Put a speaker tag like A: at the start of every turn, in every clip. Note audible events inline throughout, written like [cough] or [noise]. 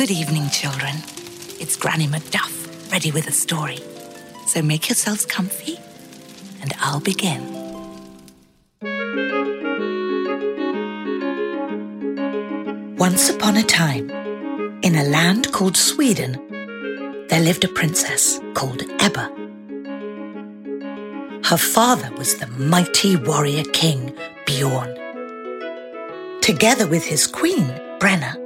A: Good evening, children. It's Granny Macduff, ready with a story. So make yourselves comfy, and I'll begin. Once upon a time, in a land called Sweden, there lived a princess called Ebba. Her father was the mighty warrior king Bjorn. Together with his queen, Brenna,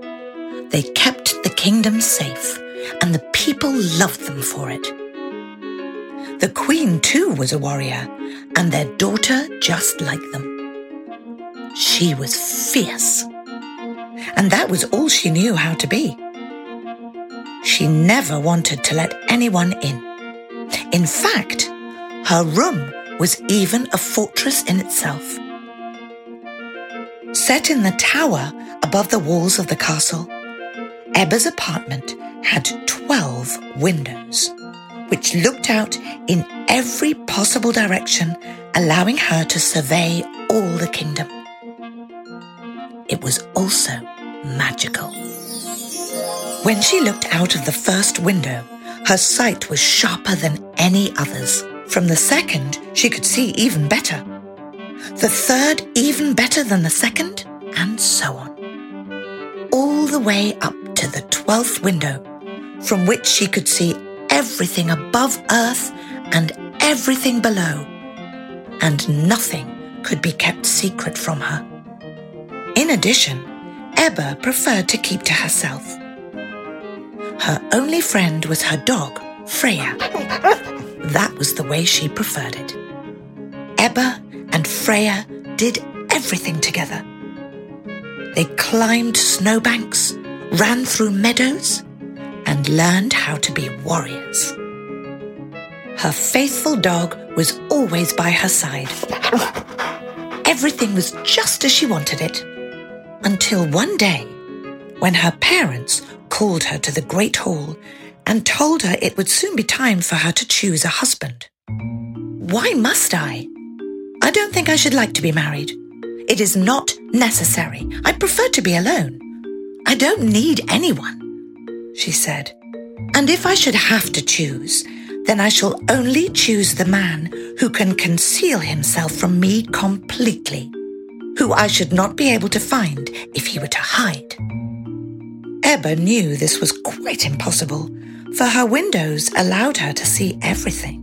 A: they kept kingdom safe, and the people loved them for it. The queen, too, was a warrior, and their daughter just like them. She was fierce, and that was all she knew how to be. She never wanted to let anyone in. In fact, her room was even a fortress in itself. Set in the tower above the walls of the castle, Ebba's apartment had 12 windows, which looked out in every possible direction, allowing her to survey all the kingdom. It was also magical. When she looked out of the first window, her sight was sharper than any others. From the second, she could see even better. The third, even better than the second, and so on. All the way up to the twelfth window, from which she could see everything above earth and everything below, and nothing could be kept secret from her. In addition, Ebba preferred to keep to herself. Her only friend was her dog, Freya. That was the way she preferred it. Ebba and Freya did everything together. They climbed snowbanks, ran through meadows, and learned how to be warriors. Her faithful dog was always by her side. Everything was just as she wanted it. Until one day, when her parents called her to the Great Hall and told her it would soon be time for her to choose a husband. Why must I? I don't think I should like to be married. It is not necessary. I prefer to be alone. I don't need anyone, she said. And if I should have to choose, then I shall only choose the man who can conceal himself from me completely, who I should not be able to find if he were to hide. Ebba knew this was quite impossible, for her windows allowed her to see everything.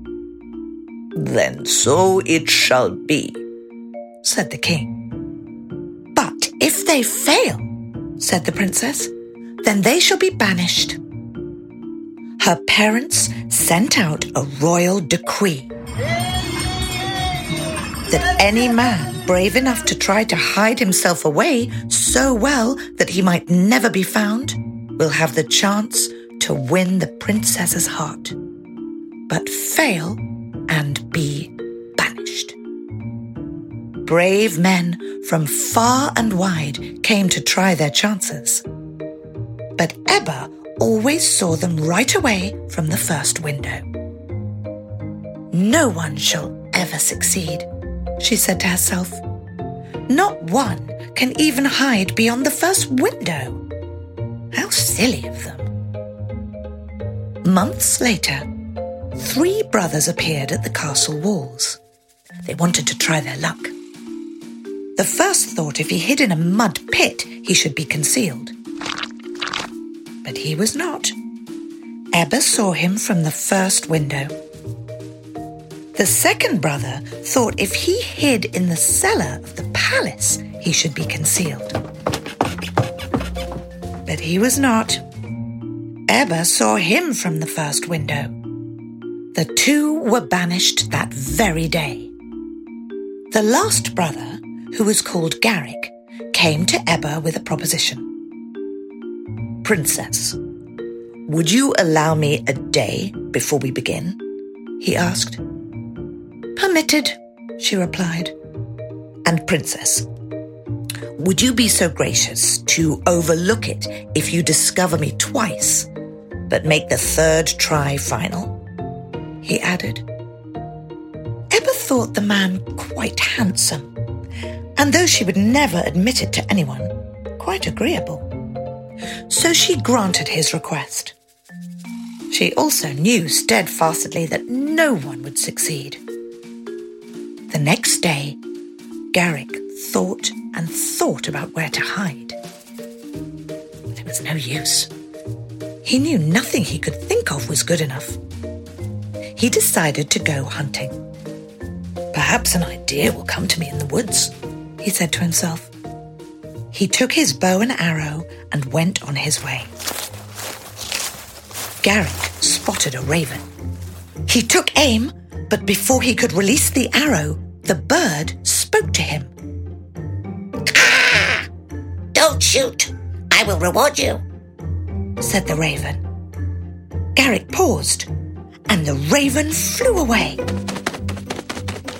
B: Then so it shall be,
A: said the king. But if they fail, said the princess, then they shall be banished. Her parents sent out a royal decree that any man brave enough to try to hide himself away so well that he might never be found will have the chance to win the princess's heart, but fail and be. Brave men from far and wide came to try their chances. But Ebba always saw them right away from the first window. No one shall ever succeed, she said to herself. Not one can even hide beyond the first window. How silly of them. Months later, three brothers appeared at the castle walls. They wanted to try their luck. The first thought if he hid in a mud pit, he should be concealed. But he was not. Ebba saw him from the first window. The second brother thought if he hid in the cellar of the palace, he should be concealed. But he was not. Ebba saw him from the first window. The two were banished that very day. The last brother, who was called Garrick, came to Ebba with a proposition.
B: Princess, would you allow me a day before we begin? he asked.
A: Permitted, she replied.
B: And Princess, would you be so gracious to overlook it if you discover me twice but make the third try final? He added.
A: Ebba thought the man quite handsome, and though she would never admit it to anyone, quite agreeable. so she granted his request. She also knew steadfastly that no one would succeed. The next day, Garrick thought and thought about where to hide. But it was no use. He knew nothing he could think of was good enough. He decided to go hunting. Perhaps an idea will come to me in the woods, he said to himself. He took his bow and arrow and went on his way. Garrick spotted a raven. He took aim, but before he could release the arrow, the bird spoke to him.
B: Ah! Don't shoot! I will reward you, said the raven.
A: Garrick paused, and the raven flew away.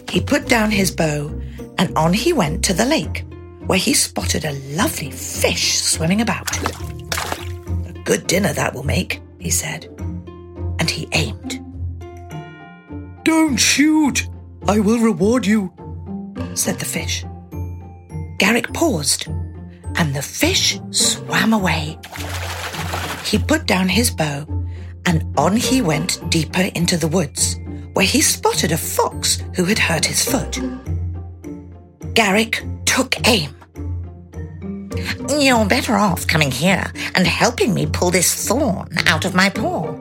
A: He put down his bow, and on he went to the lake, where he spotted a lovely fish swimming about. A good dinner that will make, he said, and he aimed.
C: Don't shoot! I will reward you,
A: said the fish. Garrick paused, and the fish swam away. He put down his bow, and on he went deeper into the woods, where he spotted a fox who had hurt his foot. Garrick took aim.
B: You're better off coming here and helping me pull this thorn out of my paw,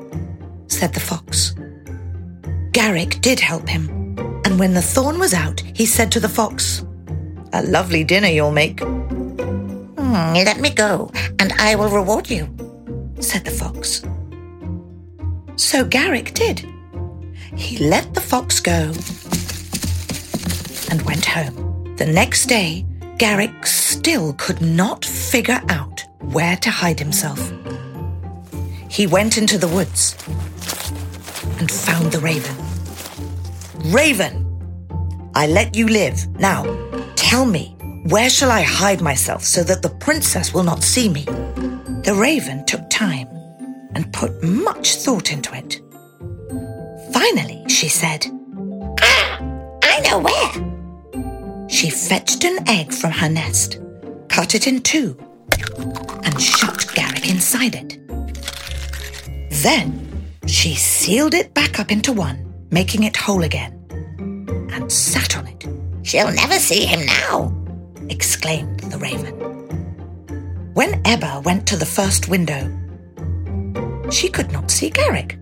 B: said the fox.
A: Garrick did help him, and when the thorn was out, he said to the fox, A lovely dinner you'll make.
B: Mm, let me go, and I will reward you, said the fox.
A: So Garrick did. He let the fox go and went home. The next day, Garrick still could not figure out where to hide himself. He went into the woods and found the raven. Raven, I let you live. Now, tell me, where shall I hide myself so that the princess will not see me? The raven took time and put much thought into it. Finally, she said,
B: Ah, I know where.
A: She fetched an egg from her nest, cut it in two, and shut Garrick inside it. Then she sealed it back up into one, making it whole again, and sat on it.
B: She'll never see him now,
A: exclaimed the raven. When Ebba went to the first window, she could not see Garrick,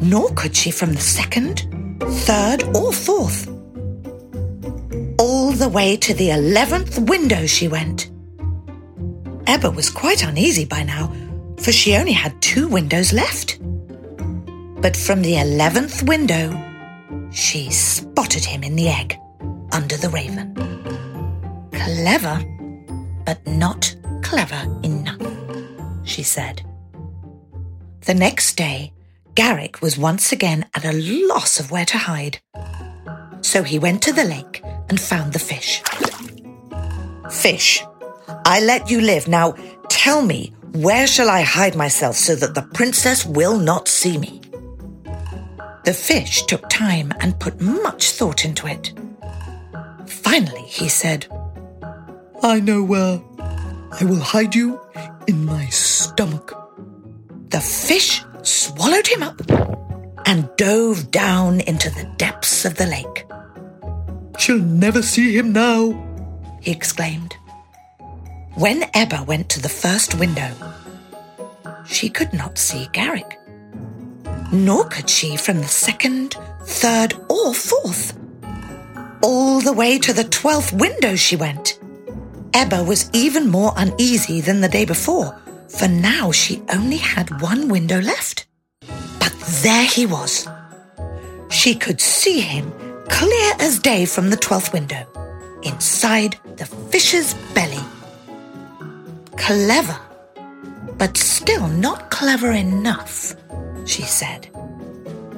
A: nor could she from the second, third, or fourth. All the way to the eleventh window she went. Ebba was quite uneasy by now, for she only had two windows left. But from the eleventh window, she spotted him in the egg under the raven. Clever, but not clever enough, she said. The next day, Garrick was once again at a loss of where to hide. So he went to the lake and found the fish. Fish, I let you live. Now tell me, where shall I hide myself so that the princess will not see me? The fish took time and put much thought into it. Finally, he said,
C: I know where. I will hide you in my stomach.
A: The fish swallowed him up and dove down into the depths of the lake.
C: She'll never see him now,
A: he exclaimed. When Ebba went to the first window, she could not see Garrick, nor could she from the second, third, or fourth. All the way to the twelfth window she went. Ebba was even more uneasy than the day before, for now she only had one window left. But there he was. She could see him clear as day from the twelfth window, inside the fish's belly. Clever, but still not clever enough, she said.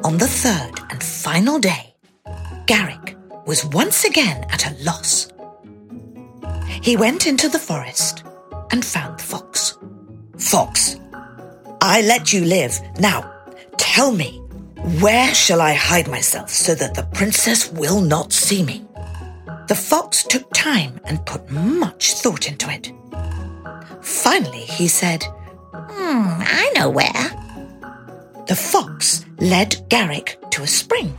A: On the third and final day, Garrick was once again at a loss. He went into the forest and found the fox. Fox, I let you live. Now, tell me, where shall I hide myself so that the princess will not see me? The fox took time and put much thought into it. Finally, he said,
B: Hmm, I know where.
A: The fox led Garrick to a spring,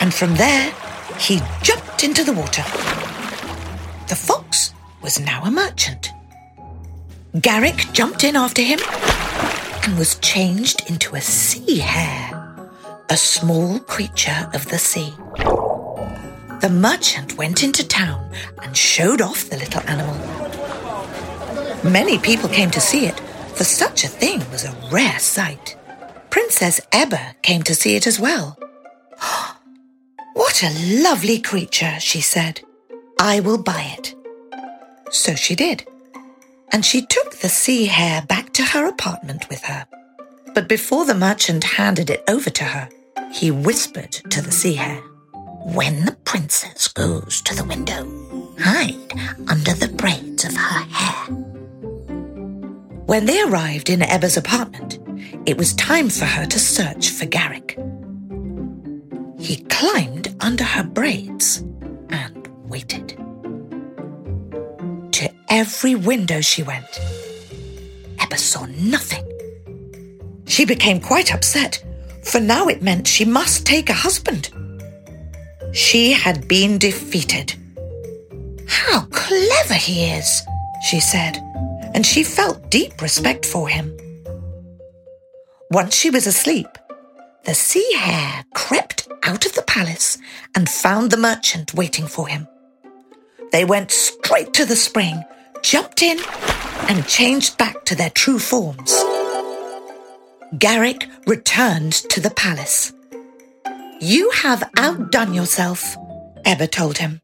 A: and from there he jumped into the water. The fox was now a merchant. Garrick jumped in after him and was changed into a sea hare, a small creature of the sea. The merchant went into town and showed off the little animal. Many people came to see it, for such a thing was a rare sight. Princess Ebba came to see it as well. [gasps] what a lovely creature, she said. I will buy it. So she did. And she took the sea hare back to her apartment with her. But before the merchant handed it over to her, he whispered to the sea hare,
B: When the princess goes to the window, hide under the braids of her hair.
A: When they arrived in Ebba's apartment, it was time for her to search for Garrick. He climbed under her braids and waited. To every window she went. Ebba saw nothing. She became quite upset, for now it meant she must take a husband. She had been defeated. How clever he is, she said, and she felt deep respect for him. Once she was asleep, the sea hare crept out of the palace and found the merchant waiting for him. They went straight to the spring, jumped in, and changed back to their true forms. Garrick returned to the palace. You have outdone yourself, Ebba told him.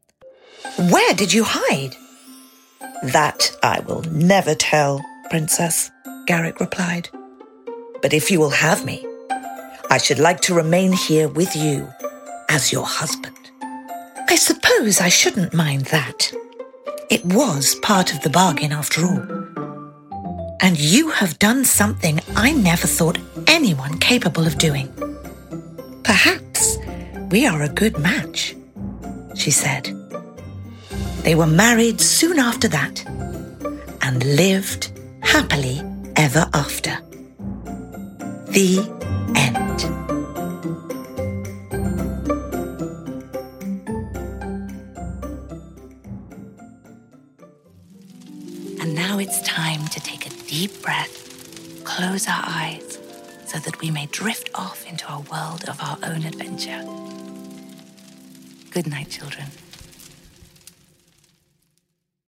A: Where did you hide? That I will never tell, Princess, Garrick replied. But if you will have me, I should like to remain here with you as your husband. I suppose I shouldn't mind that. It was part of the bargain after all. And you have done something I never thought anyone capable of doing. Perhaps we are a good match, she said. They were married soon after that and lived happily ever after. The end. Close our eyes, so that we may drift off into a world of our own adventure. Good night, children.